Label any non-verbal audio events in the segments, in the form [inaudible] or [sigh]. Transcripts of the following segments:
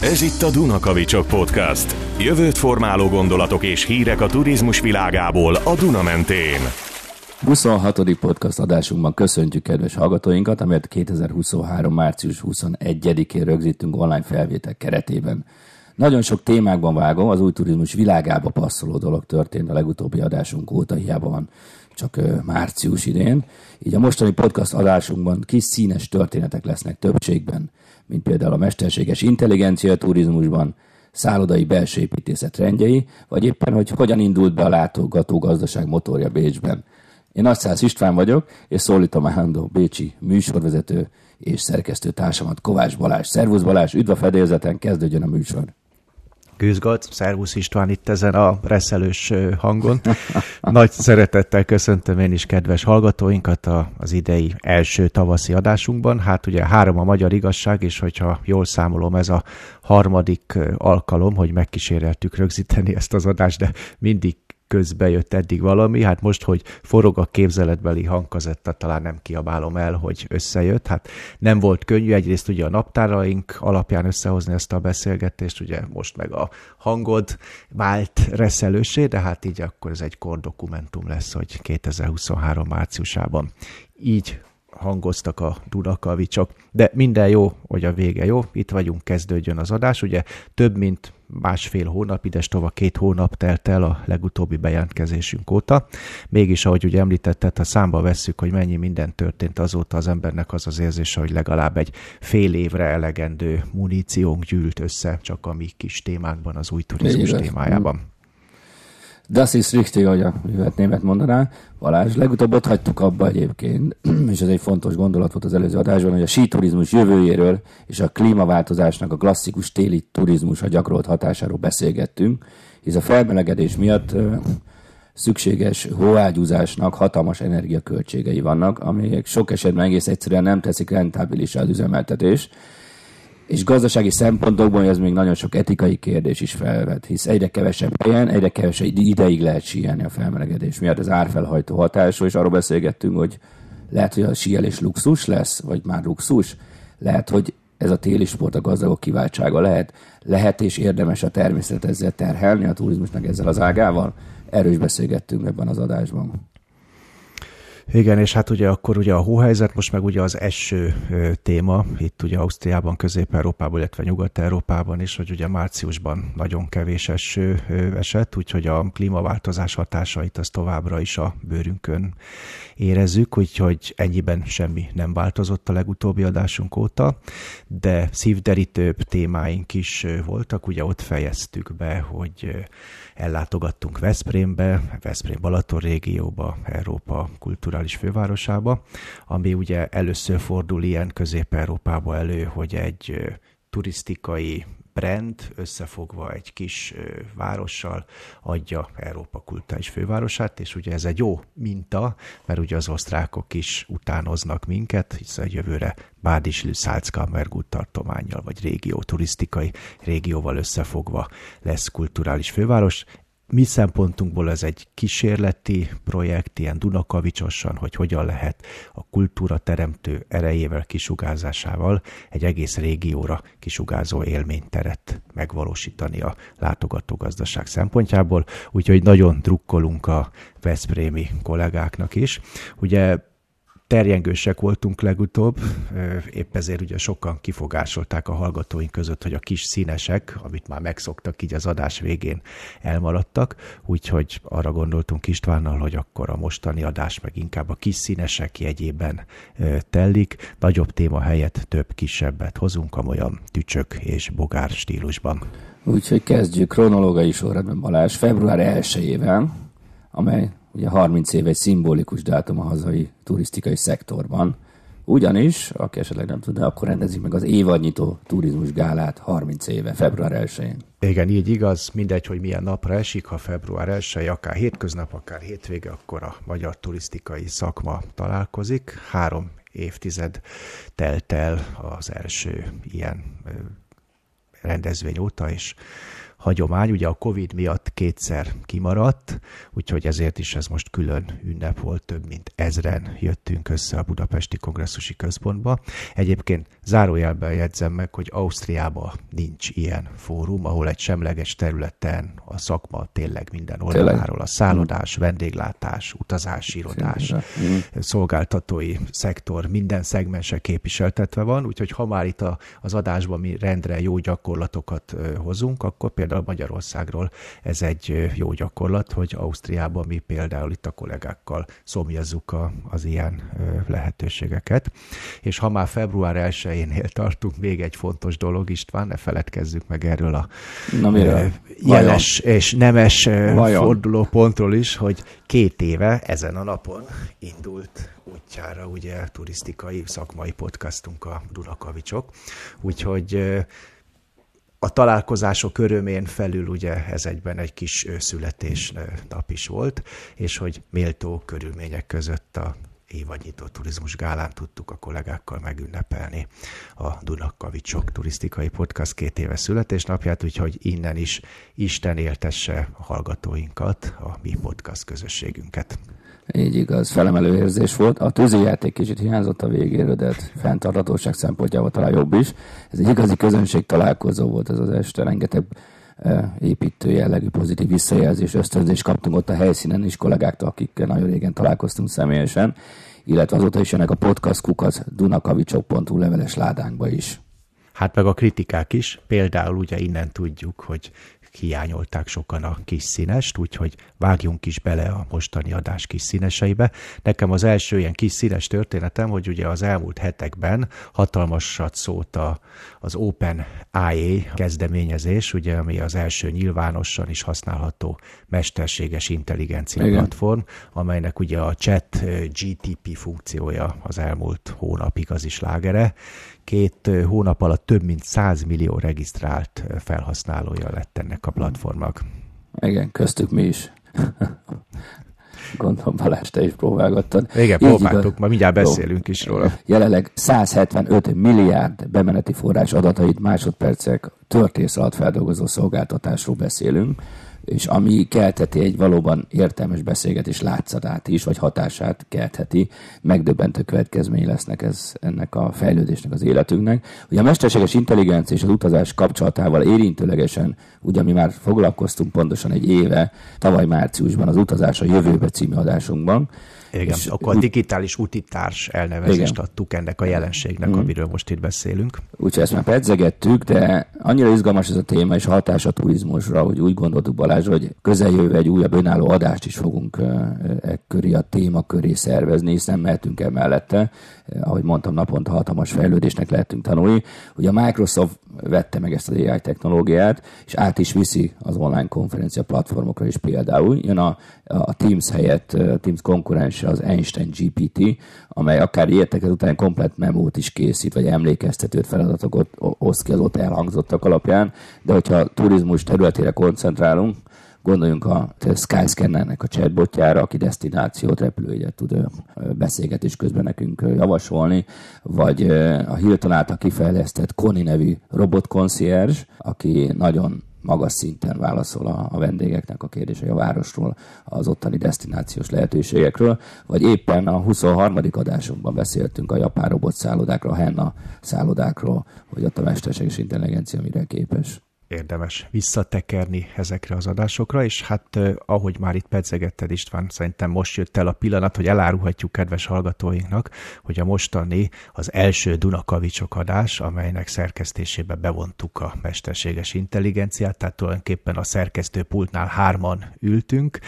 Ez itt a Dunakavicsok Podcast. Jövőt formáló gondolatok és hírek a turizmus világából a Duna mentén. 26. podcast adásunkban köszöntjük kedves hallgatóinkat, amelyet 2023. március 21-én rögzítünk online felvétel keretében. Nagyon sok témákban vágom, az új turizmus világába passzoló dolog történt a legutóbbi adásunk óta, hiába van csak március idén. Így a mostani podcast adásunkban kis színes történetek lesznek többségben, mint például a mesterséges intelligencia turizmusban, szállodai belső építészet rendjei, vagy éppen, hogy hogyan indult be a látogató gazdaság motorja Bécsben. Én Nagyszász István vagyok, és szólítom állandó Bécsi műsorvezető és szerkesztő társamat Kovács Balázs. Szervusz Balázs, üdv a fedélzeten, kezdődjön a műsor. Gőzgat, Szervusz István itt ezen a reszelős hangon. [laughs] Nagy szeretettel köszöntöm én is kedves hallgatóinkat az idei első tavaszi adásunkban. Hát ugye három a magyar igazság, és hogyha jól számolom, ez a harmadik alkalom, hogy megkíséreltük rögzíteni ezt az adást, de mindig közbe jött eddig valami, hát most, hogy forog a képzeletbeli hangkazetta, talán nem kiabálom el, hogy összejött. Hát nem volt könnyű. Egyrészt ugye a naptáraink alapján összehozni ezt a beszélgetést, ugye most meg a hangod vált reszelősé, de hát így akkor ez egy kordokumentum lesz, hogy 2023 márciusában így hangoztak a Dunakavicsok, de minden jó, hogy a vége jó, itt vagyunk, kezdődjön az adás, ugye több mint másfél hónap, ides tova két hónap telt el a legutóbbi bejelentkezésünk óta. Mégis, ahogy ugye említetted, ha számba vesszük, hogy mennyi minden történt azóta, az embernek az az érzése, hogy legalább egy fél évre elegendő muníciónk gyűlt össze csak a mi kis témánkban, az új turizmus témájában. Das ist richtig, ahogy a művet német mondaná. Balázs, legutóbb ott hagytuk abba egyébként, [clears throat] és ez egy fontos gondolat volt az előző adásban, hogy a síturizmus jövőjéről és a klímaváltozásnak a klasszikus téli turizmusra gyakorolt hatásáról beszélgettünk, hisz a felmelegedés miatt szükséges hóágyúzásnak hatalmas energiaköltségei vannak, amelyek sok esetben egész egyszerűen nem teszik rentábilis az üzemeltetést, és gazdasági szempontokból ez még nagyon sok etikai kérdés is felvet, hisz egyre kevesebb helyen, egyre kevesebb ideig lehet síelni a felmelegedés miatt, az árfelhajtó hatású, és arról beszélgettünk, hogy lehet, hogy a síelés luxus lesz, vagy már luxus, lehet, hogy ez a téli sport a gazdagok kiváltsága lehet, lehet és érdemes a természet ezzel terhelni, a turizmusnak ezzel az ágával. Erről is beszélgettünk ebben az adásban. Igen, és hát ugye akkor ugye a hóhelyzet, most meg ugye az eső téma, itt ugye Ausztriában, Közép-Európában, illetve Nyugat-Európában is, hogy ugye márciusban nagyon kevés eső esett, úgyhogy a klímaváltozás hatásait az továbbra is a bőrünkön érezzük, úgyhogy ennyiben semmi nem változott a legutóbbi adásunk óta, de szívderítőbb témáink is voltak, ugye ott fejeztük be, hogy ellátogattunk Veszprémbe, Veszprém Balaton régióba, Európa kulturális fővárosába, ami ugye először fordul ilyen Közép-Európába elő, hogy egy turisztikai brand összefogva egy kis várossal adja Európa kulturális fővárosát, és ugye ez egy jó minta, mert ugye az osztrákok is utánoznak minket, hiszen jövőre Bádisli Salzkammergut tartományjal, vagy régió, turisztikai régióval összefogva lesz kulturális főváros mi szempontunkból ez egy kísérleti projekt, ilyen Dunakavicsosan, hogy hogyan lehet a kultúra teremtő erejével, kisugázásával egy egész régióra kisugázó élményteret megvalósítani a látogatógazdaság szempontjából. Úgyhogy nagyon drukkolunk a Veszprémi kollégáknak is. Ugye terjengősek voltunk legutóbb, épp ezért ugye sokan kifogásolták a hallgatóink között, hogy a kis színesek, amit már megszoktak, így az adás végén elmaradtak, úgyhogy arra gondoltunk Istvánnal, hogy akkor a mostani adás meg inkább a kis színesek jegyében tellik, nagyobb téma helyett több kisebbet hozunk, amolyan tücsök és bogár stílusban. Úgyhogy kezdjük kronológiai sorrendben Balázs, február 1 amely ugye 30 év egy szimbolikus dátum a hazai turisztikai szektorban. Ugyanis, aki esetleg nem tudja, akkor rendezik meg az évadnyitó turizmus gálát 30 éve, február 1-én. Igen, így igaz, mindegy, hogy milyen napra esik, ha február 1 akár hétköznap, akár hétvége, akkor a magyar turisztikai szakma találkozik. Három évtized telt el az első ilyen rendezvény óta, és hagyomány. Ugye a Covid miatt kétszer kimaradt, úgyhogy ezért is ez most külön ünnep volt, több mint ezren jöttünk össze a Budapesti Kongresszusi Központba. Egyébként zárójelben jegyzem meg, hogy Ausztriában nincs ilyen fórum, ahol egy semleges területen a szakma tényleg minden oldaláról, a szállodás, vendéglátás, utazási irodás, szolgáltatói szektor minden szegmense képviseltetve van, úgyhogy ha már itt az adásban mi rendre jó gyakorlatokat hozunk, akkor például Magyarországról ez egy jó gyakorlat, hogy Ausztriában mi például itt a kollégákkal szomjazzuk a, az ilyen lehetőségeket. És ha már február 1-énél tartunk, még egy fontos dolog, István, ne feledkezzük meg erről a Na, jeles Vajon? és nemes Vajon? fordulópontról is, hogy két éve ezen a napon indult útjára ugye turisztikai szakmai podcastunk a Dunakavicsok, úgyhogy a találkozások örömén felül ugye ez egyben egy kis születésnap is volt, és hogy méltó körülmények között a évadnyitó turizmus gálán tudtuk a kollégákkal megünnepelni a Dunakavicsok turisztikai podcast két éve születésnapját, úgyhogy innen is Isten éltesse a hallgatóinkat, a mi podcast közösségünket. Így igaz, felemelő érzés volt. A tűzijáték kicsit hiányzott a végéről, de hát fenntartatóság szempontjából talán jobb is. Ez egy igazi közönség találkozó volt ez az este, rengeteg e, építő jellegű pozitív visszajelzés, ösztönzés kaptunk ott a helyszínen is kollégáktól, akikkel nagyon régen találkoztunk személyesen, illetve azóta is jönnek a podcast kukat dunakavicsok.hu leveles ládánkba is. Hát meg a kritikák is, például ugye innen tudjuk, hogy hiányolták sokan a kis színest, úgyhogy vágjunk is bele a mostani adás kis színeseibe. Nekem az első ilyen kis színes történetem, hogy ugye az elmúlt hetekben hatalmasat szólt a, az Open IA kezdeményezés, ugye, ami az első nyilvánosan is használható mesterséges intelligencia Igen. platform, amelynek ugye a chat GTP funkciója az elmúlt hónapig az is lágere, két hónap alatt több mint 100 millió regisztrált felhasználója lett ennek a platformnak. Igen, köztük mi is. [laughs] Gondolom Balázs, te is próbálgattad. Igen, Így próbáltuk, ma mindjárt beszélünk is róla. Jelenleg 175 milliárd bemeneti forrás adatait másodpercek történész alatt feldolgozó szolgáltatásról beszélünk és ami keltheti egy valóban értelmes beszélgetés látszatát is, vagy hatását keltheti, megdöbbentő következmény lesznek ez ennek a fejlődésnek az életünknek. Ugye a mesterséges intelligencia és az utazás kapcsolatával érintőlegesen, ugye mi már foglalkoztunk pontosan egy éve, tavaly márciusban az Utazás a jövőbe című adásunkban, igen, és akkor a digitális útitárs elnevezést igen. adtuk ennek a jelenségnek, mm. amiről most itt beszélünk. Úgyhogy ezt már pedzegettük, de annyira izgalmas ez a téma és hatás a turizmusra, hogy úgy gondoltuk Balázs, hogy közeljövő egy újabb önálló adást is fogunk e köré, a téma köré szervezni, hiszen mehetünk el mellette. Ahogy mondtam, naponta hatalmas fejlődésnek lehetünk tanulni. Ugye a Microsoft vette meg ezt az AI technológiát, és át is viszi az online konferencia platformokra is például. Jön a, a Teams helyett, a Teams konkurense az Einstein GPT, amely akár értek után komplet memót is készít, vagy emlékeztetőt feladatokat oszt ki az ott elhangzottak alapján, de hogyha turizmus területére koncentrálunk, Gondoljunk a Skyscannernek a chatbotjára, aki destinációt, repülőjegyet tud beszélgetés közben nekünk javasolni, vagy a Hilton által kifejlesztett Koni nevű robot aki nagyon magas szinten válaszol a, a vendégeknek a kérdései a városról, az ottani destinációs lehetőségekről, vagy éppen a 23. adásunkban beszéltünk a japán robot szállodákról, a Henna szállodákról, hogy ott a mesterséges intelligencia mire képes érdemes visszatekerni ezekre az adásokra, és hát ahogy már itt pedzegetted István, szerintem most jött el a pillanat, hogy elárulhatjuk kedves hallgatóinknak, hogy a mostani az első Dunakavicsok adás, amelynek szerkesztésébe bevontuk a mesterséges intelligenciát, tehát tulajdonképpen a szerkesztőpultnál hárman ültünk,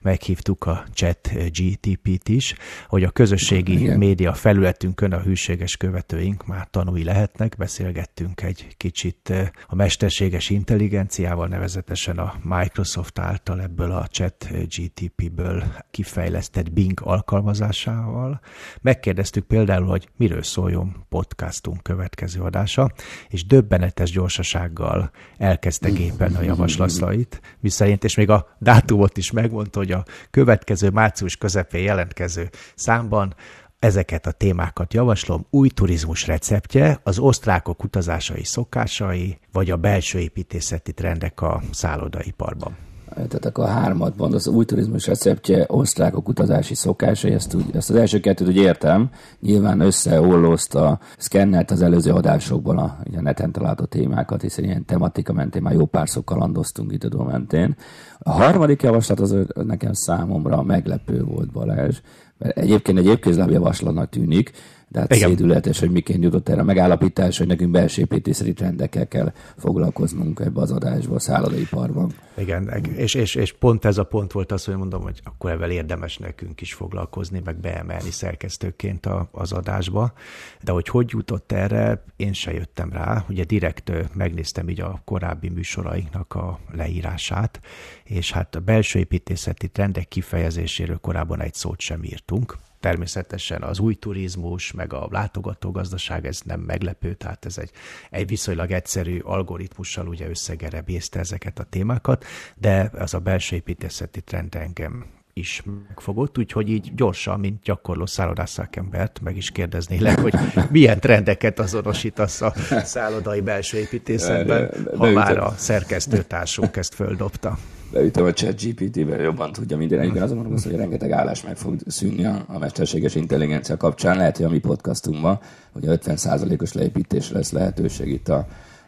meghívtuk a chat GTP-t is, hogy a közösségi Igen. média felületünkön a hűséges követőink már tanúi lehetnek, beszélgettünk egy kicsit a mesterséges intelligenciával, nevezetesen a Microsoft által ebből a chat GTP-ből kifejlesztett Bing alkalmazásával. Megkérdeztük például, hogy miről szóljon podcastunk következő adása, és döbbenetes gyorsasággal elkezdte gépen a javaslatait, miszerint, és még a dátumot is megmondta, hogy a következő március közepén jelentkező számban ezeket a témákat javaslom. Új turizmus receptje, az osztrákok utazásai szokásai, vagy a belső építészeti trendek a szállodaiparban. Tehát akkor a hármat mond, az új turizmus receptje, osztrákok utazási szokásai, ezt, úgy, ezt az első kettőt úgy értem, nyilván összeollózta, szkennelt az előző adásokból a, a neten található témákat, hiszen ilyen tematika mentén már jó párszor kalandoztunk itt a mentén. A harmadik javaslat az nekem számomra meglepő volt Balázs, egyébként egy évkézláb javaslatnak tűnik, de hát Igen. szédületes, hogy miként jutott erre a megállapítás, hogy nekünk belső építészeti trendekkel kell foglalkoznunk ebbe az adásba, a szállodaiparban. Igen, és, és, és pont ez a pont volt az, hogy mondom, hogy akkor ebben érdemes nekünk is foglalkozni, meg beemelni szerkesztőként a, az adásba. De hogy hogy jutott erre, én se jöttem rá. Ugye direkt megnéztem így a korábbi műsorainknak a leírását, és hát a belső építészeti trendek kifejezéséről korábban egy szót sem írtunk természetesen az új turizmus, meg a látogatógazdaság, ez nem meglepő, tehát ez egy, egy viszonylag egyszerű algoritmussal ugye összegerebészte ezeket a témákat, de az a belső építészeti trend engem is megfogott, úgyhogy így gyorsan, mint gyakorló szállodásszakembert meg is kérdeznélek, hogy milyen trendeket azonosítasz a szállodai belső építészetben, ha már a szerkesztőtársunk ezt földobta beütöm a chat GPT-be, jobban tudja minden egyben. Azon gondolom, hogy rengeteg állás meg fog szűnni a mesterséges intelligencia kapcsán. Lehet, hogy a mi podcastunkban, hogy 50%-os leépítés lesz lehetőség itt a,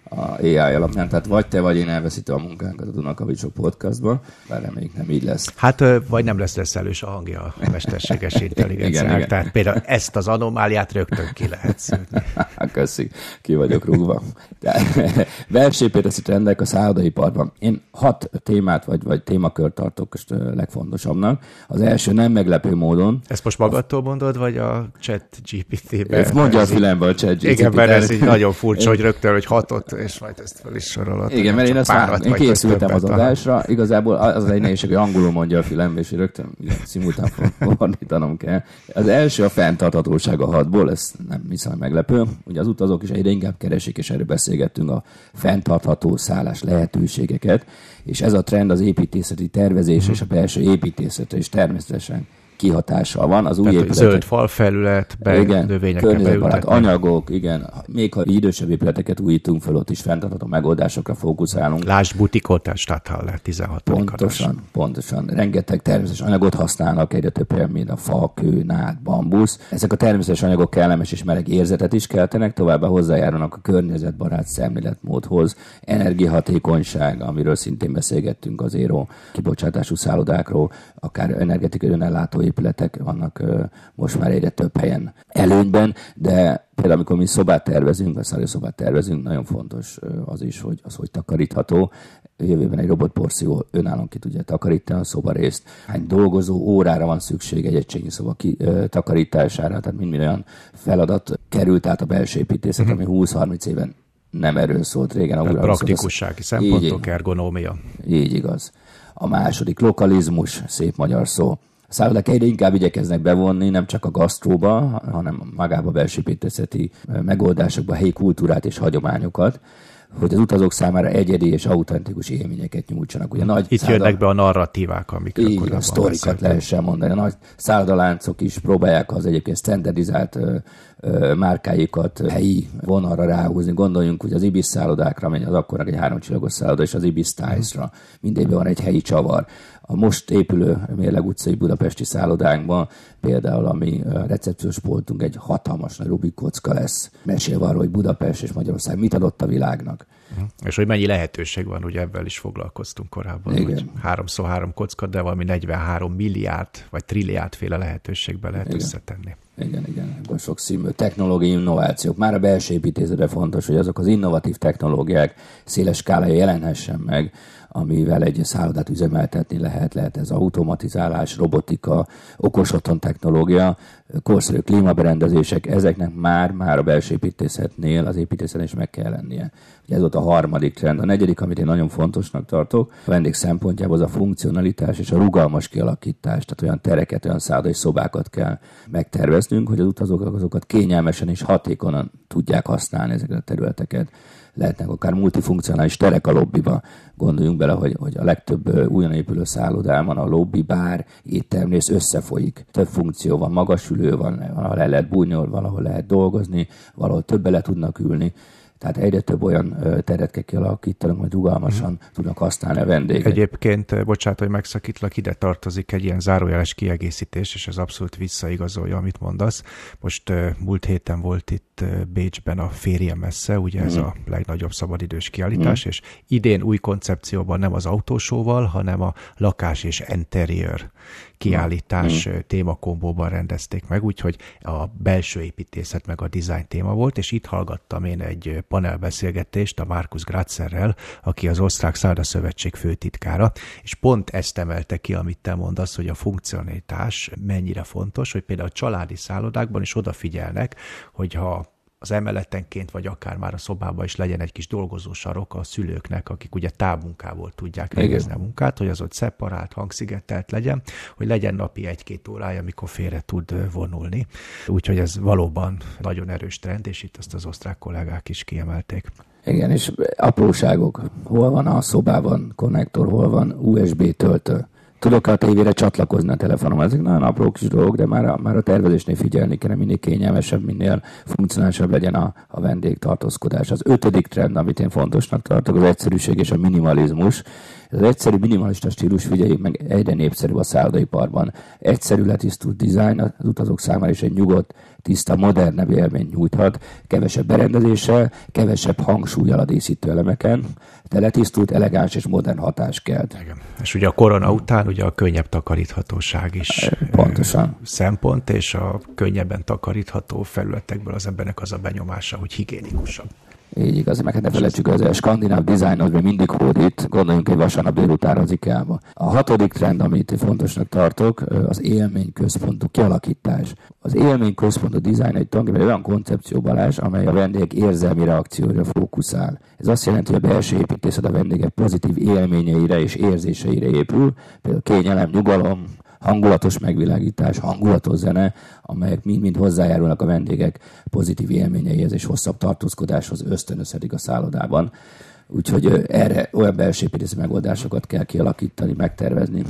a AI alapján. Tehát vagy te, vagy én elveszítem a munkánkat a Dunakavicsok podcastban, bár reméljük nem így lesz. Hát vagy nem lesz reszelős a hangja a mesterséges intelligenciának. igen, Tehát például ezt az anomáliát rögtön ki lehet szűrni. [laughs] Köszi, ki vagyok rúgva. Belsépéteszi [laughs] trendek a szállodaiparban. Én hat témát vagy, vagy témakört tartok most legfontosabbnak. Az első nem meglepő módon. Ezt most magadtól mondod, vagy a chat GPT-ben? Ezt mondja a fülembe a chat GPT. Igen, mert ez így nagyon furcsa, hogy rögtön, hogy hatot és majd ezt fel is sorolod. Igen, mert én ezt már, én készültem az adásra, igazából az egy nehézség, hogy angolul mondja a film, és rögtön szimultán [laughs] fordítanom kell. Az első a fenntarthatóság a hatból, ez nem viszont meglepő. Ugye az utazók is egyre inkább keresik, és erről beszélgettünk a fenntartható szállás lehetőségeket, és ez a trend az építészeti tervezés és a belső építészetre is természetesen kihatással van. Az új Tehát épületek, zöld falfelület, be, igen, növényekkel anyagok, igen. Még ha idősebb épületeket újítunk fel, ott is fenntartható megoldásokra fókuszálunk. Lásd butikot, Stadthalle 16. Pontosan, adás. pontosan. Rengeteg természetes anyagot használnak, egyre több olyan, mint a fa, kő, nád, bambusz. Ezek a természetes anyagok kellemes és meleg érzetet is keltenek, továbbá hozzájárulnak a környezetbarát szemléletmódhoz, energiahatékonyság, amiről szintén beszélgettünk az éró kibocsátású szállodákról, akár energetikai önellátó épületek vannak most már egyre több helyen előnyben, de például amikor mi szobát tervezünk, vagy szobát tervezünk, nagyon fontos az is, hogy az hogy takarítható. Jövőben egy robotporció önállóan ki tudja takarítani a szobarészt. Hány dolgozó órára van szükség egy egységnyi szoba ki, ö, takarítására, tehát mind olyan feladat került át a belső építészet, ami 20-30 éven nem erről szólt régen. Tehát praktikussági szempontok, ergonómia. Így igaz. A második lokalizmus, szép magyar szó szállodák egyre inkább igyekeznek bevonni nem csak a gasztróba, hanem magába belsőpítészeti megoldásokba helyi kultúrát és hagyományokat hogy az utazók számára egyedi és autentikus élményeket nyújtsanak. Ugye nagy Itt szálloda... jönnek be a narratívák, amik Így, a sztorikat lehessen mondani. A nagy szállodaláncok is próbálják az egyébként standardizált ö, ö, márkáikat helyi vonalra ráhúzni. Gondoljunk hogy az Ibis szállodákra, amely az akkor egy háromcsillagos szálloda, és az Ibis Styles-ra. Mindegyben van egy helyi csavar a most épülő Mérleg utcai budapesti szállodánkban például, ami recepciós poltunk egy hatalmas nagy Rubik kocka lesz, mesélve arról, hogy Budapest és Magyarország mit adott a világnak. Uh-huh. És hogy mennyi lehetőség van, ugye ebben is foglalkoztunk korábban, Igen. hogy háromszor három kocka, de valami 43 milliárd vagy trilliárd féle lehetőségbe lehet Igen. összetenni. Igen, igen, ebből sok színű technológiai innovációk. Már a belső építészetre fontos, hogy azok az innovatív technológiák széles skálája jelenhessen meg, amivel egy szállodát üzemeltetni lehet, lehet ez automatizálás, robotika, okos otthon technológia, korszerű klímaberendezések, ezeknek már, már a belső építészetnél, az építészet is meg kell lennie. Ugye ez volt a harmadik trend. A negyedik, amit én nagyon fontosnak tartok, a vendég szempontjából az a funkcionalitás és a rugalmas kialakítás, tehát olyan tereket, olyan szállodai szobákat kell megterveznünk, hogy az utazók azokat kényelmesen és hatékonyan tudják használni ezeket a területeket lehetnek akár multifunkcionális terek a lobbiba. Gondoljunk bele, hogy, hogy a legtöbb újon épülő szállodában a lobby, bár, éttermrész összefolyik. Több funkció van, magas ülő van, ahol le lehet bújni, valahol lehet dolgozni, valahol többe le tudnak ülni tehát egyre több olyan teret kell kialakítanunk, hogy rugalmasan hmm. tudnak használni a vendégek. Egyébként, bocsánat, hogy megszakítlak, ide tartozik egy ilyen zárójeles kiegészítés, és ez abszolút visszaigazolja, amit mondasz. Most múlt héten volt itt Bécsben a férje messze, ugye ez hmm. a legnagyobb szabadidős kiállítás, hmm. és idén új koncepcióban nem az autósóval, hanem a lakás és interior kiállítás mm. témakombóban rendezték meg, úgyhogy a belső építészet meg a design téma volt, és itt hallgattam én egy panelbeszélgetést a Markus Grazerrel, aki az Osztrák Szálda Szövetség főtitkára, és pont ezt emelte ki, amit te mondasz, hogy a funkcionalitás mennyire fontos, hogy például a családi szállodákban is odafigyelnek, hogyha az emeletenként, vagy akár már a szobában is legyen egy kis dolgozósarok a szülőknek, akik ugye távmunkából tudják végezni a munkát, hogy az ott szeparált, hangszigetelt legyen, hogy legyen napi egy-két órája, amikor félre tud vonulni. Úgyhogy ez valóban nagyon erős trend, és itt azt az osztrák kollégák is kiemelték. Igen, és apróságok. Hol van a szobában konnektor, hol van USB töltő tudok a tévére csatlakozni a telefonom. Ezek nagyon apró kis dolgok, de már a, már a tervezésnél figyelni kell, minél kényelmesebb, minél funkcionálisabb legyen a, a vendégtartózkodás. Az ötödik trend, amit én fontosnak tartok, az egyszerűség és a minimalizmus. Ez az egyszerű minimalista stílus, figyeljük meg, egyre népszerű a szállodaiparban. Egyszerű letisztult dizájn az utazók számára is egy nyugodt, tiszta, modernebb élmény nyújthat, kevesebb berendezéssel, kevesebb hangsúlyjal a díszítő elemeken, de letisztult, elegáns és modern hatás kelt. Igen. És ugye a korona után ugye a könnyebb takaríthatóság is Pontosan. szempont, és a könnyebben takarítható felületekből az embernek az a benyomása, hogy higiénikusabb. Így igaz, meg hát ne felejtsük, az a skandináv dizájn az még mindig hódít, gondoljunk egy vasárnap délután az IKEA-ba. A hatodik trend, amit fontosnak tartok, az élményközpontú kialakítás. Az élményközpontú dizájn egy tulajdonképpen olyan koncepció Balázs, amely a vendégek érzelmi reakcióra fókuszál. Ez azt jelenti, hogy a belső építészet a vendégek pozitív élményeire és érzéseire épül, például kényelem, nyugalom, hangulatos megvilágítás, hangulatos zene, amelyek mind-mind hozzájárulnak a vendégek pozitív élményeihez és hosszabb tartózkodáshoz ösztönözhetik a szállodában. Úgyhogy erre olyan belsőépítési megoldásokat kell kialakítani, megtervezni,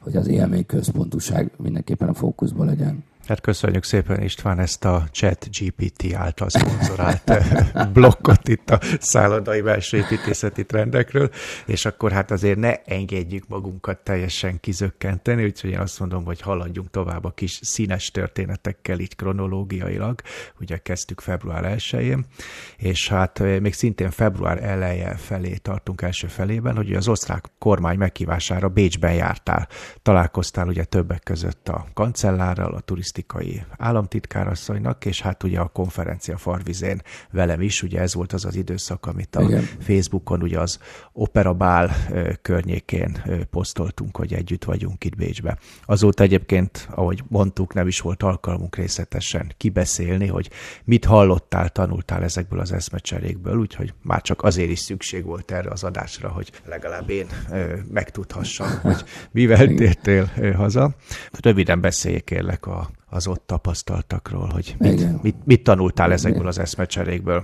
hogy az élmény központúság mindenképpen a fókuszban legyen. Hát köszönjük szépen István ezt a chat GPT által szponzorált eh, [laughs] blokkot itt a szállodai belső építészeti trendekről, és akkor hát azért ne engedjük magunkat teljesen kizökkenteni, úgyhogy én azt mondom, hogy haladjunk tovább a kis színes történetekkel így kronológiailag. Ugye kezdtük február 1-én, és hát eh, még szintén február eleje felé tartunk első felében, hogy az osztrák kormány meghívására Bécsben jártál. Találkoztál ugye többek között a kancellárral, a turisztikai statisztikai államtitkárasszonynak, és hát ugye a konferencia farvizén velem is, ugye ez volt az az időszak, amit a Igen. Facebookon ugye az Operabál környékén posztoltunk, hogy együtt vagyunk itt Bécsbe. Azóta egyébként, ahogy mondtuk, nem is volt alkalmunk részletesen kibeszélni, hogy mit hallottál, tanultál ezekből az eszmecserékből, úgyhogy már csak azért is szükség volt erre az adásra, hogy legalább én megtudhassam, hogy mivel tértél haza. Röviden beszéljék kérlek a az ott tapasztaltakról, hogy mit, mit, mit tanultál ezekből az eszmecserékből?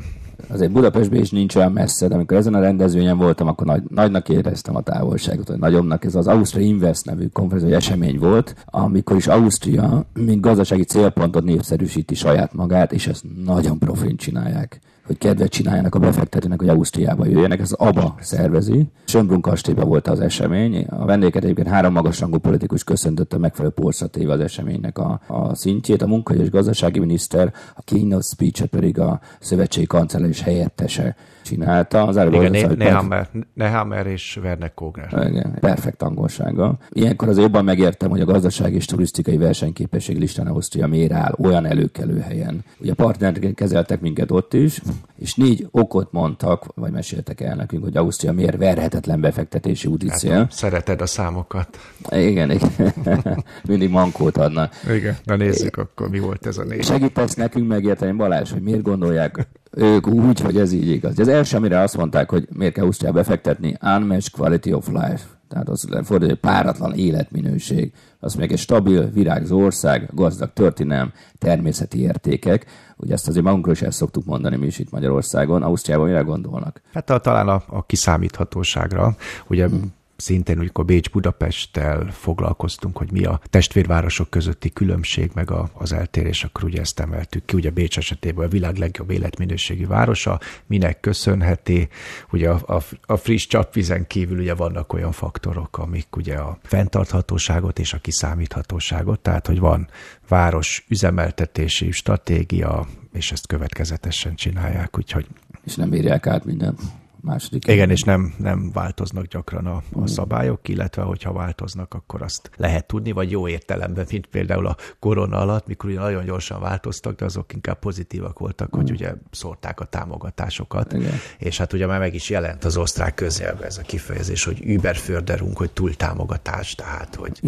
Azért Budapestben is nincs olyan messze, de amikor ezen a rendezvényen voltam, akkor nagy, nagynak éreztem a távolságot, hogy nagyobbnak. Ez az Austria Invest nevű konferencia esemény volt, amikor is Ausztria, mint gazdasági célpontot népszerűsíti saját magát, és ezt nagyon profin csinálják hogy kedvet csináljanak a befektetőnek, hogy Ausztriába jöjjenek. Ez ABA szervezi. Sönbrunn kastélyban volt az esemény. A vendéget egyébként három magasrangú politikus köszöntötte megfelelő porszatéve az eseménynek a, a szintjét. A munka és gazdasági miniszter, a keynote speech pedig a szövetségi kancellár és helyettese csinálta. Az előbb Igen, ne, Nehammer, Nehammer és Werner Kogner. Igen, perfekt angolsága. Ilyenkor az jobban megértem, hogy a gazdaság és turisztikai versenyképesség listán Ausztria miért áll olyan előkelő helyen. Ugye partnerként kezeltek minket ott is, és négy okot mondtak, vagy meséltek el nekünk, hogy Ausztria miért verhetetlen befektetési úti hát, cél. szereted a számokat. Igen, igen. [laughs] Mindig mankót adna. Igen, na nézzük é, akkor, mi volt ez a négy. Segítesz nekünk megérteni, Balázs, hogy miért gondolják ők úgy, hogy ez így igaz. Az első, amire azt mondták, hogy miért kell Ausztriába befektetni, unmatched quality of life Tehát az fordítja, hogy páratlan életminőség. Azt mondják, egy stabil, virágzó ország, gazdag történelem, természeti értékek. Ugye ezt azért magunkról is el szoktuk mondani mi is itt Magyarországon. Ausztriában mire gondolnak? Hát a, talán a, a kiszámíthatóságra. Ugye hmm szintén, amikor Bécs-Budapesttel foglalkoztunk, hogy mi a testvérvárosok közötti különbség, meg a, az eltérés, akkor ugye ezt emeltük ki. Ugye Bécs esetében a világ legjobb életminőségi városa, minek köszönheti. Ugye a, a, a friss csapvizen kívül ugye vannak olyan faktorok, amik ugye a fenntarthatóságot és a kiszámíthatóságot, tehát hogy van város üzemeltetési stratégia, és ezt következetesen csinálják, úgyhogy... És nem írják át mindent második. Igen, és nem, nem változnak gyakran a, a szabályok, illetve hogyha változnak, akkor azt lehet tudni, vagy jó értelemben, mint például a korona alatt, mikor ugye nagyon gyorsan változtak, de azok inkább pozitívak voltak, hogy mm. ugye szórták a támogatásokat. Igen. És hát ugye már meg is jelent az osztrák köznyelvben ez a kifejezés, hogy überförderünk, hogy túltámogatás, tehát hogy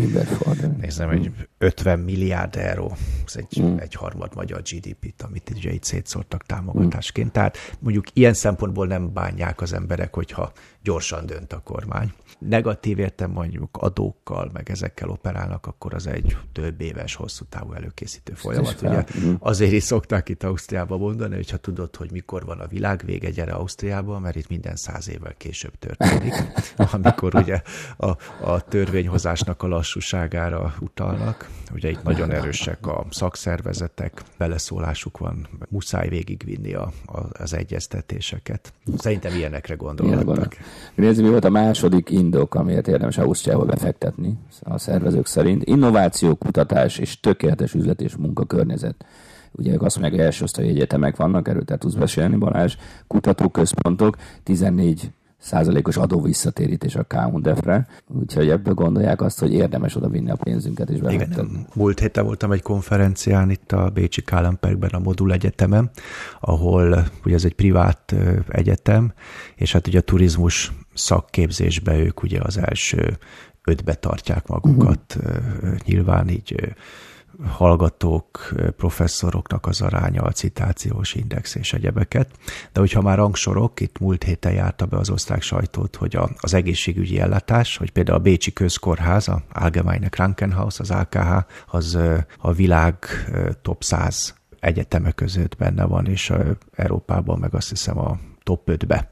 nézem, egy 50 milliárd euró, ez egy, mm. egy harmad magyar GDP-t, amit ugye itt szétszórtak támogatásként. Tehát mondjuk ilyen szempontból nem bánják az emberek, hogyha gyorsan dönt a kormány. Negatív értem mondjuk adókkal, meg ezekkel operálnak, akkor az egy több éves, hosszú távú előkészítő folyamat. Ugye mhm. azért is szokták itt Ausztriába mondani, hogy ha tudod, hogy mikor van a világ vége, gyere Ausztriába, mert itt minden száz évvel később történik, [laughs] amikor ugye a, a törvényhozásnak a lassúságára utalnak. Ugye itt nagyon erősek a szakszervezetek, beleszólásuk van, muszáj végigvinni a, a, az egyeztetéseket. Szerintem ilyenekre gondolnak. Nézzük, mi volt a második indok, amiért érdemes Ausztriába befektetni a szervezők szerint. Innováció, kutatás és tökéletes üzlet és munkakörnyezet. Ugye ők azt mondják, hogy első osztály egyetemek vannak, erről te tudsz beszélni, Balázs, kutatóközpontok, 14 százalékos adó visszatérítés a KUNDEF-re, úgyhogy ebből gondolják azt, hogy érdemes oda vinni a pénzünket és befektetni. Igen, múlt héten voltam egy konferencián itt a Bécsi Kálemperkben, a Modul Egyetemen, ahol ugye ez egy privát egyetem, és hát ugye a turizmus szakképzésbe ők ugye az első ötbe tartják magukat, uh-huh. nyilván így hallgatók, professzoroknak az aránya, a citációs index és egyebeket. De hogyha már rangsorok, itt múlt héten járta be az osztrák sajtót, hogy a, az egészségügyi ellátás, hogy például a Bécsi Közkórház, a Allgemeine Krankenhaus, az AKH, az a világ top 100 egyeteme között benne van, és Európában meg azt hiszem a top 5-be.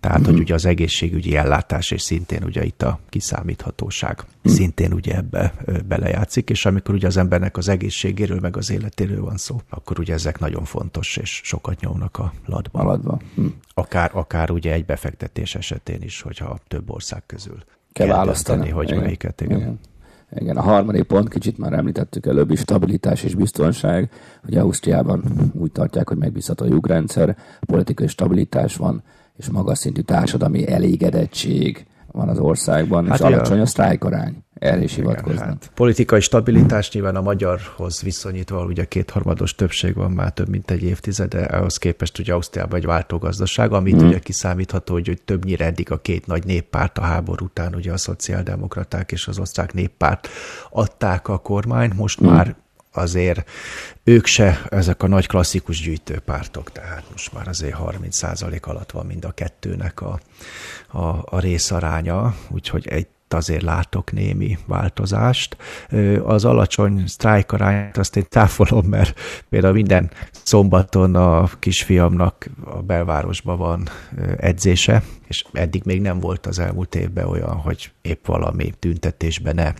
Tehát, mm-hmm. hogy mhm. ugye az egészségügyi ellátás, és szintén ugye itt a kiszámíthatóság mm. szintén ugye ebbe belejátszik, és amikor ugye az embernek az egészségéről, meg az életéről van szó, akkor ugye ezek nagyon fontos, és sokat nyomnak a ladba. A ladba. Mm. Akár, akár ugye egy befektetés esetén is, hogyha több ország közül kell, kell választani, dönteni, hogy igen. melyiket. Igen. igen. Igen, a harmadik pont, kicsit már említettük előbb is, stabilitás és biztonság. Ugye Ausztriában úgy tartják, hogy megbízható a jogrendszer, politikai stabilitás van, és magas szintű társadalmi elégedettség van az országban, hát és alacsony a sztrájkarány. Erre is hivatkoznak. Hát, politikai stabilitás nyilván a magyarhoz viszonyítva, ugye kétharmados többség van már több mint egy évtizede, ahhoz képest ugye Ausztriában egy váltógazdaság, amit mm. ugye kiszámítható, hogy, hogy többnyire eddig a két nagy néppárt a háború után, ugye a szociáldemokraták és az osztrák néppárt adták a kormányt, most mm. már azért ők se ezek a nagy klasszikus gyűjtőpártok, tehát most már azért 30% alatt van mind a kettőnek a, a, a részaránya, úgyhogy egy azért látok némi változást. Az alacsony sztrájkarányt azt én táfolom, mert például minden szombaton a kisfiamnak a belvárosban van edzése, és eddig még nem volt az elmúlt évben olyan, hogy épp valami tüntetésben ne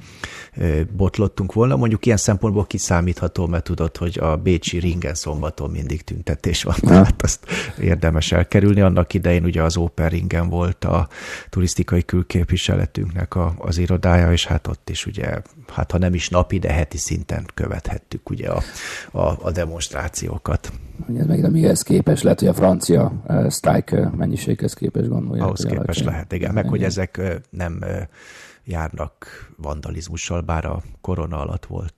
botlottunk volna. Mondjuk ilyen szempontból kiszámítható, mert tudod, hogy a Bécsi ringen szombaton mindig tüntetés van, tehát azt érdemes elkerülni. Annak idején ugye az Oper ringen volt a turisztikai külképviseletünknek a, az irodája, és hát ott is ugye, hát ha nem is napi, de heti szinten követhettük ugye a, a, a demonstrációkat. Ugye meg mihez képes lehet, hogy a francia uh, strike mennyiséghez képes gondolja. Ahhoz képes lehet, igen. Meg, hogy ezek nem járnak vandalizmussal, bár a korona alatt volt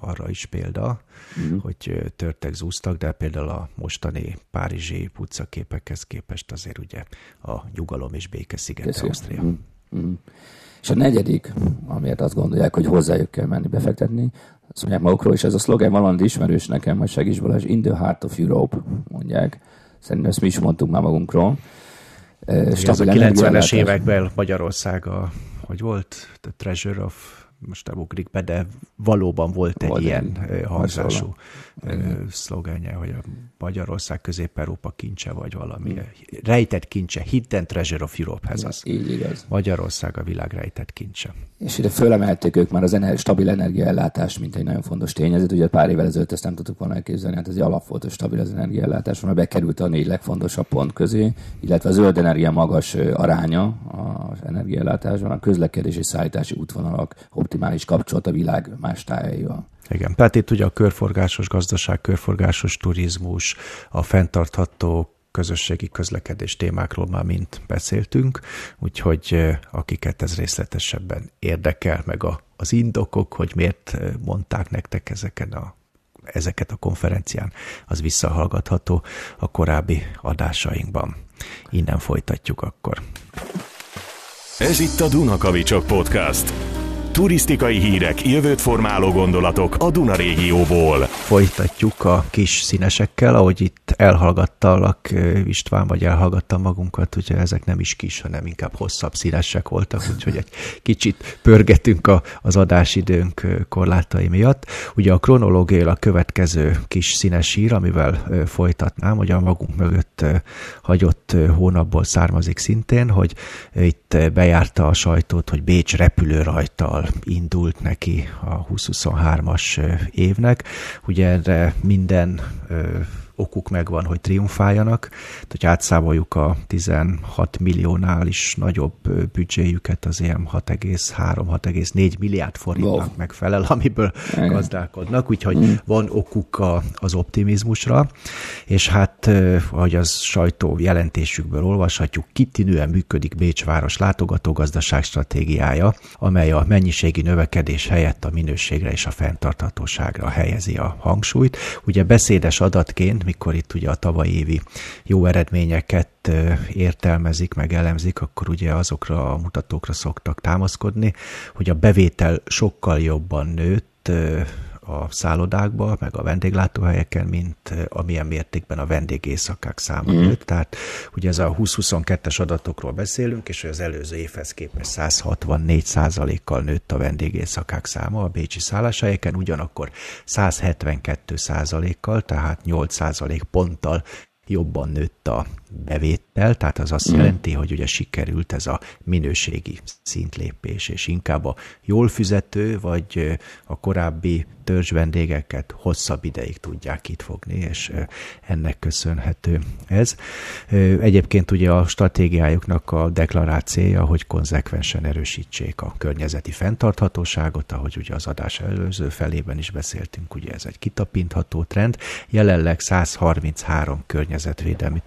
arra is példa, mm. hogy törtek, zúztak, de például a mostani párizsi utcaképekhez képest azért ugye a nyugalom és béke sziget Ausztria. Mm. Mm. És a negyedik, amiért azt gondolják, hogy hozzájuk kell menni befektetni, azt mondják magukról, és ez a szlogen valami ismerős nekem, majd segíts Balázs, in the heart of Europe, mondják. Szerintem ezt mi is mondtuk már magunkról. Ez a 90-es években Magyarország a hogy volt The Treasure of most nem ugrik be, de valóban volt egy volt ilyen egy hangzású szlogenje, hogy a Magyarország Közép-Európa kincse, vagy valami. Hmm. Rejtett kincse, Hidden Treasure of Europe, ez az. Így igaz. Magyarország a világ rejtett kincse. És ide fölemelték ők már az ener- stabil energiaellátás, mint egy nagyon fontos tényezőt. Ugye pár évvel ezelőtt ezt nem tudtuk volna elképzelni, hát ez egy alap volt, hogy stabil az energiaellátás, mert bekerült a négy legfontosabb pont közé, illetve a zöld energia magas aránya az energiaellátásban, a közlekedési szállítási útvonalak optimális kapcsolat a világ más tájaival. Igen, tehát itt ugye a körforgásos gazdaság, körforgásos turizmus, a fenntartható közösségi közlekedés témákról már mind beszéltünk, úgyhogy akiket ez részletesebben érdekel, meg a, az indokok, hogy miért mondták nektek ezeken a ezeket a konferencián, az visszahallgatható a korábbi adásainkban. Innen folytatjuk akkor. Ez itt a Dunakavicsok Podcast Turisztikai hírek, jövőt formáló gondolatok a Duna régióból. Folytatjuk a kis színesekkel, ahogy itt elhallgattalak István, vagy elhallgattam magunkat, ugye ezek nem is kis, hanem inkább hosszabb színesek voltak, úgyhogy egy kicsit pörgetünk a, az adásidőnk korlátai miatt. Ugye a kronológia a következő kis színes hír, amivel folytatnám, hogy a magunk mögött hagyott hónapból származik szintén, hogy itt bejárta a sajtót, hogy Bécs repülőrajtal indult neki a 2023-as évnek. Ugye erre minden okuk megvan, hogy triumfáljanak. Tehát, hogy átszámoljuk a 16 milliónál is nagyobb büdzséjüket, az ilyen 6,3-6,4 milliárd forintnak wow. megfelel, amiből Igen. gazdálkodnak, úgyhogy mm. van okuk a, az optimizmusra, és hát, ahogy az sajtó jelentésükből olvashatjuk, kitűnően működik Bécs város látogatógazdaság stratégiája, amely a mennyiségi növekedés helyett a minőségre és a fenntarthatóságra helyezi a hangsúlyt. Ugye beszédes adatként mikor itt ugye a tavalyi évi jó eredményeket értelmezik, meg elemzik, akkor ugye azokra a mutatókra szoktak támaszkodni, hogy a bevétel sokkal jobban nőtt, a szállodákba, meg a vendéglátóhelyeken, mint amilyen mértékben a vendégészakák száma mm. nőtt. Tehát ugye ez a 20-22-es adatokról beszélünk, és az előző évhez képest 164% kal nőtt a vendégészakák száma a bécsi szálláshelyeken, ugyanakkor 172% kal tehát 8% ponttal jobban nőtt a bevétel, tehát az azt mm. jelenti, hogy ugye sikerült ez a minőségi szintlépés, és inkább a jól fizető, vagy a korábbi törzs vendégeket hosszabb ideig tudják itt fogni, és ennek köszönhető ez. Egyébként ugye a stratégiájuknak a deklarációja, hogy konzekvensen erősítsék a környezeti fenntarthatóságot, ahogy ugye az adás előző felében is beszéltünk, ugye ez egy kitapintható trend. Jelenleg 133 környezetvédelmi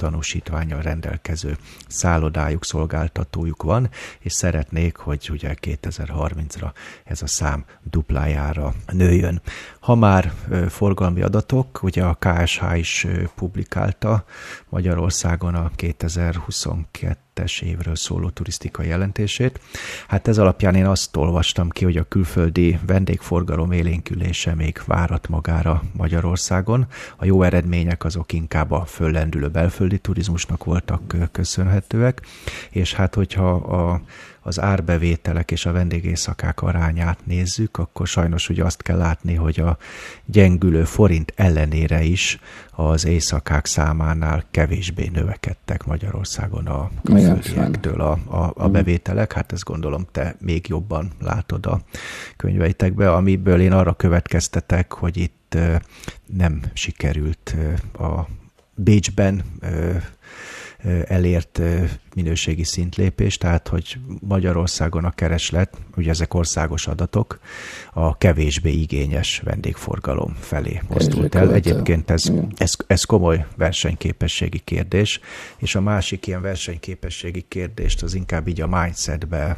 tanúsítványal rendelkező szállodájuk, szolgáltatójuk van, és szeretnék, hogy ugye 2030-ra ez a szám duplájára nőjön. Ha már forgalmi adatok, ugye a KSH is publikálta Magyarországon a 2022-es évről szóló turisztikai jelentését. Hát ez alapján én azt olvastam ki, hogy a külföldi vendégforgalom élénkülése még várat magára Magyarországon. A jó eredmények azok inkább a föllendülő belföldi turizmusnak voltak köszönhetőek, és hát hogyha a az árbevételek és a vendégészakák arányát nézzük, akkor sajnos ugye azt kell látni, hogy a gyengülő forint ellenére is az éjszakák számánál kevésbé növekedtek Magyarországon a külföldiektől a, a, a mm. bevételek. Hát ezt gondolom te még jobban látod a könyveitekbe, amiből én arra következtetek, hogy itt nem sikerült a Bécsben elért minőségi szintlépés, tehát hogy Magyarországon a kereslet, ugye ezek országos adatok, a kevésbé igényes vendégforgalom felé mozdult el. Egyébként ez, ez, ez komoly versenyképességi kérdés, és a másik ilyen versenyképességi kérdést az inkább így a mindsetbe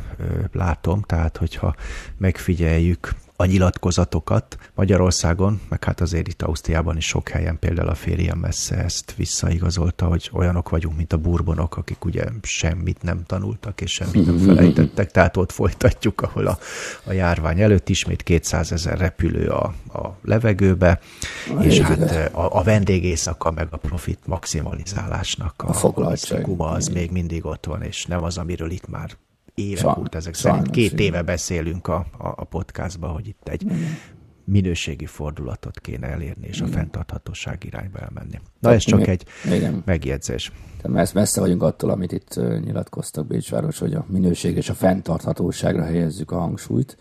látom, tehát hogyha megfigyeljük a nyilatkozatokat Magyarországon, meg hát azért itt Ausztriában is sok helyen, például a férjem messze ezt visszaigazolta, hogy olyanok vagyunk, mint a burbonok, akik ugye semmit nem tanultak, és semmit nem felejtettek, tehát ott folytatjuk, ahol a, a járvány előtt ismét 200 ezer repülő a, a levegőbe, a és hát a, a vendégészaka meg a profit maximalizálásnak a, a, a az még mindig ott van, és nem az, amiről itt már évek Sa- óta ezek szerint. Két éve beszélünk a, a, a podcastban, hogy itt egy minőségi fordulatot kéne elérni, és a fenntarthatóság irányba elmenni. Na ez csak egy Igen. megjegyzés. Tehát messze vagyunk attól, amit itt nyilatkoztak Bécsváros, hogy a minőség és a fenntarthatóságra helyezzük a hangsúlyt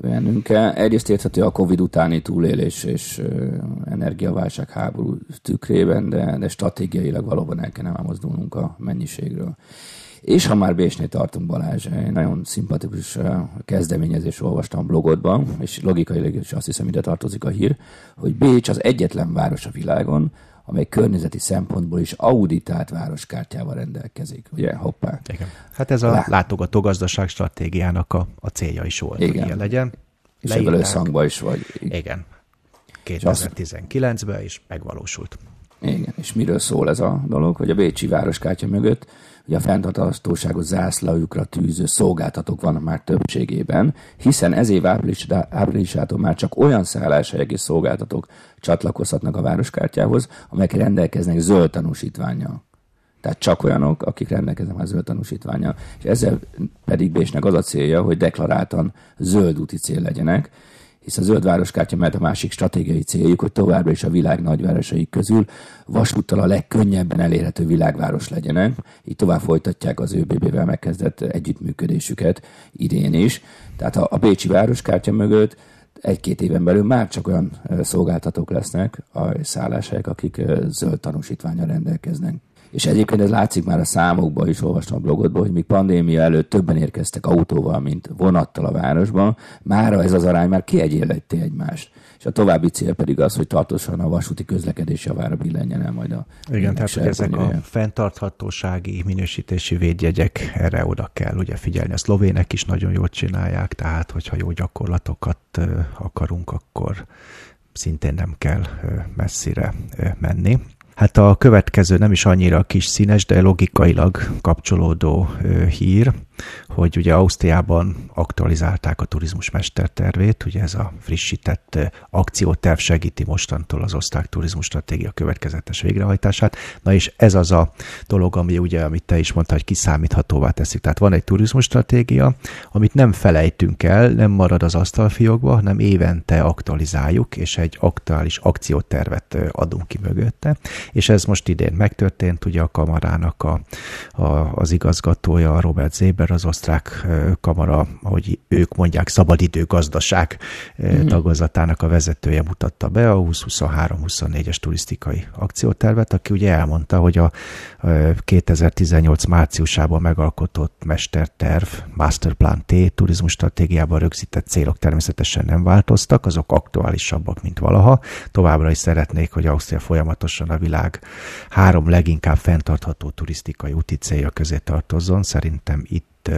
bennünk. Egyrészt érthető a Covid utáni túlélés és energiaválság háború tükrében, de, de stratégiailag valóban el kellene mozdulnunk a mennyiségről. És ha már Bécsnél tartunk, Balázs, egy nagyon szimpatikus kezdeményezés olvastam blogodban, és logikailag is azt hiszem ide tartozik a hír, hogy Bécs az egyetlen város a világon, amely környezeti szempontból is auditált városkártyával rendelkezik. Ugye, hoppá. Igen. Hát ez a Lá... látogatógazdaság stratégiának a, a célja is volt, Igen. hogy ilyen legyen. És ebből összhangban is vagy. Igen. 2019-ben is megvalósult. Igen, és miről szól ez a dolog, hogy a Bécsi városkártya mögött hogy a fenntarthatóságot zászlajukra tűző szolgáltatók vannak már többségében, hiszen ez év április, áprilisától már csak olyan szálláshelyek és szolgáltatók csatlakozhatnak a városkártyához, amelyek rendelkeznek zöld tanúsítványjal. Tehát csak olyanok, akik rendelkeznek már zöld tanúsítványjal. És ezzel pedig Bésnek az a célja, hogy deklaráltan zöld úti cél legyenek, hisz a zöld városkártya mert a másik stratégiai céljuk, hogy továbbra is a világ nagyvárosai közül vasúttal a legkönnyebben elérhető világváros legyenek. Így tovább folytatják az ÖBB-vel megkezdett együttműködésüket idén is. Tehát a, a Bécsi városkártya mögött egy-két éven belül már csak olyan szolgáltatók lesznek a szálláshelyek, akik zöld tanúsítványra rendelkeznek. És egyébként ez látszik már a számokban is, olvastam a blogodban, hogy míg pandémia előtt többen érkeztek autóval, mint vonattal a városban, mára ez az arány már kiegyenlíti egymást. És a további cél pedig az, hogy tartósan a vasúti közlekedés javára billenjen el majd a... Igen, tehát hogy ezek a fenntarthatósági minősítési védjegyek, erre oda kell ugye figyelni. A szlovének is nagyon jól csinálják, tehát hogyha jó gyakorlatokat akarunk, akkor szintén nem kell messzire menni. Hát a következő nem is annyira kis színes, de logikailag kapcsolódó hír, hogy ugye Ausztriában aktualizálták a turizmus mestertervét, ugye ez a frissített akcióterv segíti mostantól az osztrák turizmus stratégia következetes végrehajtását. Na és ez az a dolog, ami ugye, amit te is mondtad, hogy kiszámíthatóvá teszik. Tehát van egy turizmus stratégia, amit nem felejtünk el, nem marad az asztalfiókba, hanem évente aktualizáljuk, és egy aktuális akciótervet adunk ki mögötte. És ez most idén megtörtént, ugye a kamarának a, a, az igazgatója, Robert Zéber, az osztrák kamara, ahogy ők mondják, szabadidő gazdaság mm. tagozatának a vezetője mutatta be a 2023-24-es turisztikai akciótervet, aki ugye elmondta, hogy a 2018 márciusában megalkotott mesterterv, Masterplan T turizmus stratégiában rögzített célok természetesen nem változtak, azok aktuálisabbak, mint valaha. Továbbra is szeretnék, hogy Ausztria folyamatosan a világ három leginkább fenntartható turisztikai úti célja közé tartozzon. Szerintem itt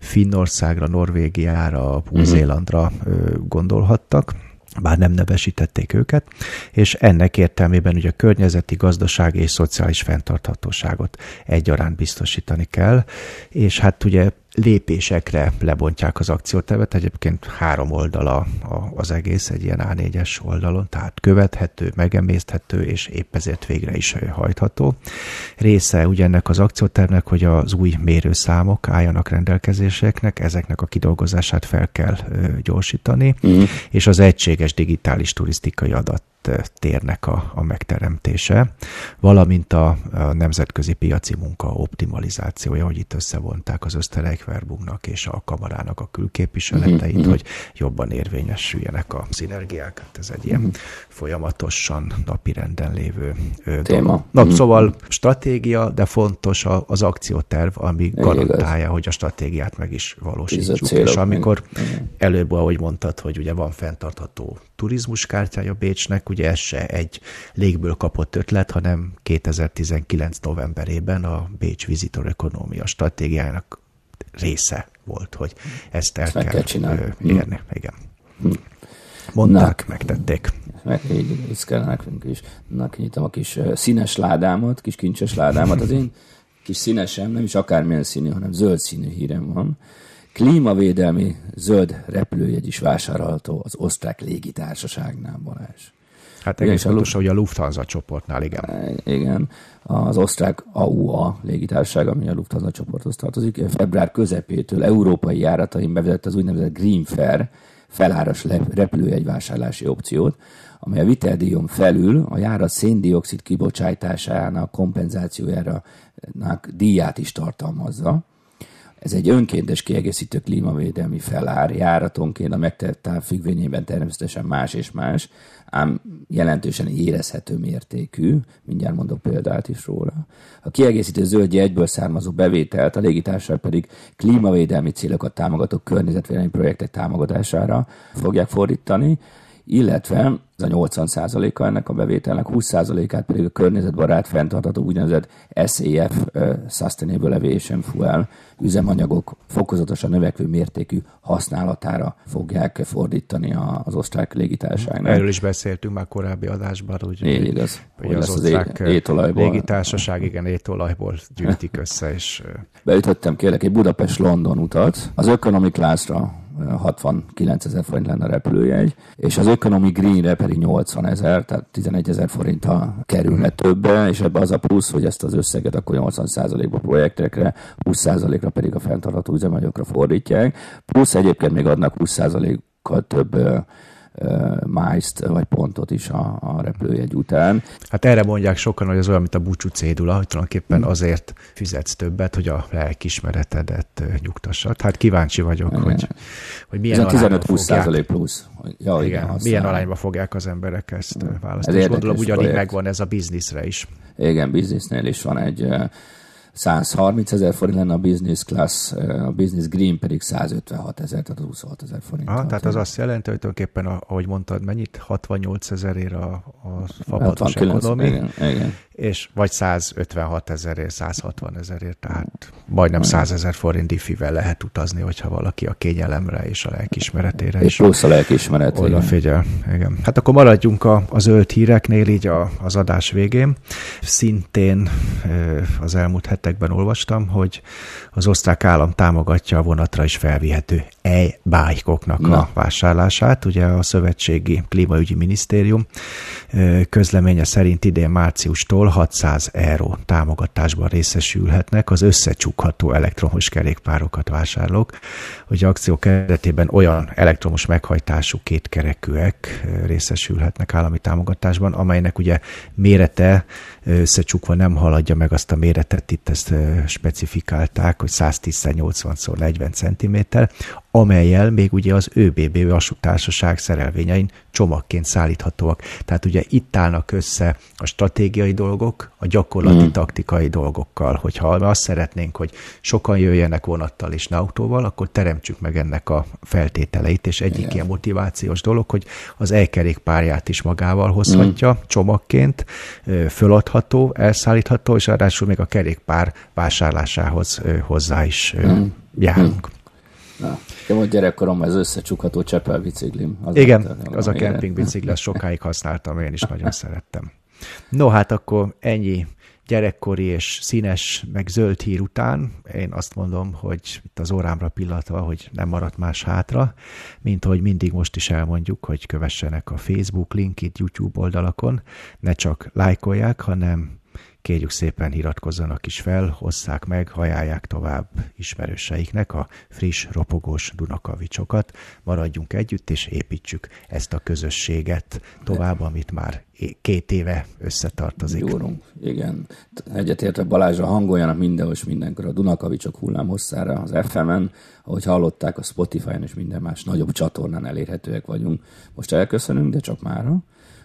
Finnországra, Norvégiára, Új-Zélandra gondolhattak bár nem nevesítették őket, és ennek értelmében ugye a környezeti, gazdasági és szociális fenntarthatóságot egyaránt biztosítani kell, és hát ugye lépésekre lebontják az akciótervet. Egyébként három oldala az egész egy ilyen A4-es oldalon, tehát követhető, megemészthető, és épp ezért végre is hajtható. Része ugye ennek az akciótervnek, hogy az új mérőszámok álljanak rendelkezéseknek, ezeknek a kidolgozását fel kell gyorsítani, mm. és az egységes digitális turisztikai adat térnek a, a megteremtése, valamint a, a nemzetközi piaci munka optimalizációja, hogy itt összevonták az Ösztereikverbugnak és a kamarának a külképviseleteit, mm-hmm. hogy jobban érvényesüljenek a szinergiák. Hát ez egy ilyen mm-hmm. folyamatosan napirenden lévő Téma. dolog. Na, mm-hmm. szóval stratégia, de fontos az akcióterv, ami Igen, garantálja, igaz. hogy a stratégiát meg is valósítjuk. És amikor előbb, ahogy mondtad, hogy ugye van fenntartható turizmuskártyája Bécsnek, ugye ez se egy légből kapott ötlet, hanem 2019 novemberében a Bécs Visitor Economia stratégiának része volt, hogy ezt el ezt kell, kell csinálni. érni. Igen. Hm. Mondták, Na, megtették. Meg, így kell nekünk is. Na, kinyitom a kis színes ládámat, kis kincses ládámat. Az én kis színesem, nem is akármilyen színű, hanem zöld színű hírem van. Klímavédelmi zöld repülőjegy is vásárolható az osztrák légitársaságnál, Balázs. Hát egész pontosan, hogy a Lufthansa csoportnál, igen. Igen, az osztrák AUA légitársaság, ami a Lufthansa csoporthoz tartozik, február közepétől európai járatain bevezett az úgynevezett Green Fair feláras repülőjegyvásárlási opciót, amely a viteldíjon felül a járat széndiokszid kibocsátásának kompenzációjára díját is tartalmazza. Ez egy önkéntes kiegészítő klímavédelmi felár járatonként a megtett táv függvényében természetesen más és más, ám jelentősen érezhető mértékű, mindjárt mondok példát is róla. A kiegészítő zöld egyből származó bevételt a légitársaság pedig klímavédelmi célokat támogató környezetvédelmi projektek támogatására fogják fordítani, illetve ez a 80%-a ennek a bevételnek, 20%-át pedig a környezetbarát fenntartató úgynevezett SAF, Sustainable Aviation Fuel üzemanyagok fokozatosan növekvő mértékű használatára fogják fordítani az osztrák légitársaságnak. Erről is beszéltünk már korábbi adásban, úgy, Így igaz. Hogy az, az osztrák étolajból. légitársaság, igen, étolajból gyűjtik össze, és... Beütöttem kérlek egy Budapest-London utat. Az economy classra 69 ezer forint lenne a repülőjegy, és az Economy Greenre pedig 80 ezer, tehát 11 ezer forinttal kerülne többe, és ebbe az a plusz, hogy ezt az összeget akkor 80%-ba projektekre, 20%-ra pedig a fenntartható üzemanyagokra fordítják, plusz egyébként még adnak 20%-kal több májzt vagy pontot is a, a repülőjegy után. Hát erre mondják sokan, hogy az olyan, mint a búcsú cédula, hogy tulajdonképpen hmm. azért fizetsz többet, hogy a lelkismeretedet nyugtassad. Hát kíváncsi vagyok, igen. hogy, hogy milyen Ez a 15-20 százalék plusz. Ja, igen, igen milyen arányba fogják az emberek ezt választani. És gondolom ugyanígy projekt. megvan ez a bizniszre is. Igen, biznisznél is van egy 130 ezer forint lenne a business class, a business green pedig 156 ezer, tehát 26 ezer forint. Ah, tehát az azt jelenti, hogy tulajdonképpen, ahogy mondtad, mennyit? 68 ezerért a, a fapados ekonomi, igen, igen. és vagy 156 ezerért, 160 ezerért, tehát majdnem 100 ezer forint diffivel lehet utazni, hogyha valaki a kényelemre és a lelkismeretére és is. plusz a lelkismeret. Oda figyel, igen. Hát akkor maradjunk a, a zöld híreknél így a, az adás végén. Szintén az elmúlt hetekben olvastam, hogy az osztrák állam támogatja a vonatra is felvihető e-bájkoknak a vásárlását. Ugye a Szövetségi Klímaügyi Minisztérium közleménye szerint idén márciustól 600 euró támogatásban részesülhetnek az összecsukható elektromos kerékpárokat vásárlók. Hogy akció keretében olyan elektromos meghajtású kétkerekűek részesülhetnek állami támogatásban, amelynek ugye mérete összecsukva nem haladja meg azt a méretet, itt ezt specifikálták, hogy 110-80x40 cm, amelyel még ugye az ÖBB vasútársaság szerelvényein csomagként szállíthatóak. Tehát ugye itt állnak össze a stratégiai dolgok a gyakorlati mm. taktikai dolgokkal. Hogyha azt szeretnénk, hogy sokan jöjjenek vonattal és ne autóval, akkor teremtsük meg ennek a feltételeit, és egyik Igen. ilyen motivációs dolog, hogy az elkerékpárját is magával hozhatja mm. csomagként, föladható, elszállítható, és ráadásul még a kerékpár vásárlásához hozzá is mm. járunk. Mm. Na, de volt gyerekkorom ez összecsukható Csepel biciklim. Az Igen, az a kempingbicikli, azt sokáig használtam, én is nagyon szerettem. No, hát akkor ennyi gyerekkori és színes, meg zöld hír után én azt mondom, hogy itt az órámra pillanatva, hogy nem maradt más hátra, mint hogy mindig most is elmondjuk, hogy kövessenek a Facebook linkit, YouTube oldalakon, ne csak lájkolják, hanem Kérjük szépen iratkozzanak is fel, hozzák meg, hajálják tovább ismerőseiknek a friss, ropogós Dunakavicsokat. Maradjunk együtt, és építsük ezt a közösséget tovább, amit már két éve összetartozik. Jórunk, igen. Egyetértek Balázsra hangoljanak mindenhol és mindenkor a Dunakavicsok hullám hosszára az FM-en, ahogy hallották a Spotify-on és minden más nagyobb csatornán elérhetőek vagyunk. Most elköszönünk, de csak mára.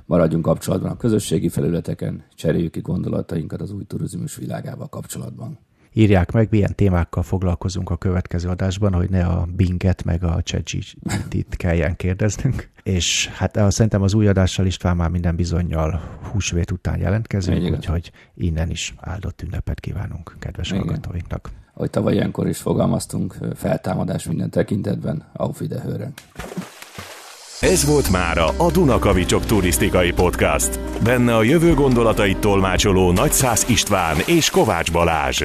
Maradjunk kapcsolatban a közösségi felületeken, cseréljük ki gondolatainkat az új turizmus világával kapcsolatban. Írják meg, milyen témákkal foglalkozunk a következő adásban, hogy ne a Binget meg a ChatGPT-t kelljen kérdeznünk. És hát szerintem az új adással István már minden bizonyal húsvét után jelentkezünk, úgyhogy innen is áldott ünnepet kívánunk kedves Igen. hallgatóinknak. Ahogy tavaly ilyenkor is fogalmaztunk, feltámadás minden tekintetben, auf Wiederhören. Ez volt mára a Dunakavicsok turisztikai podcast. Benne a jövő gondolatait tolmácsoló Nagyszász István és Kovács Balázs.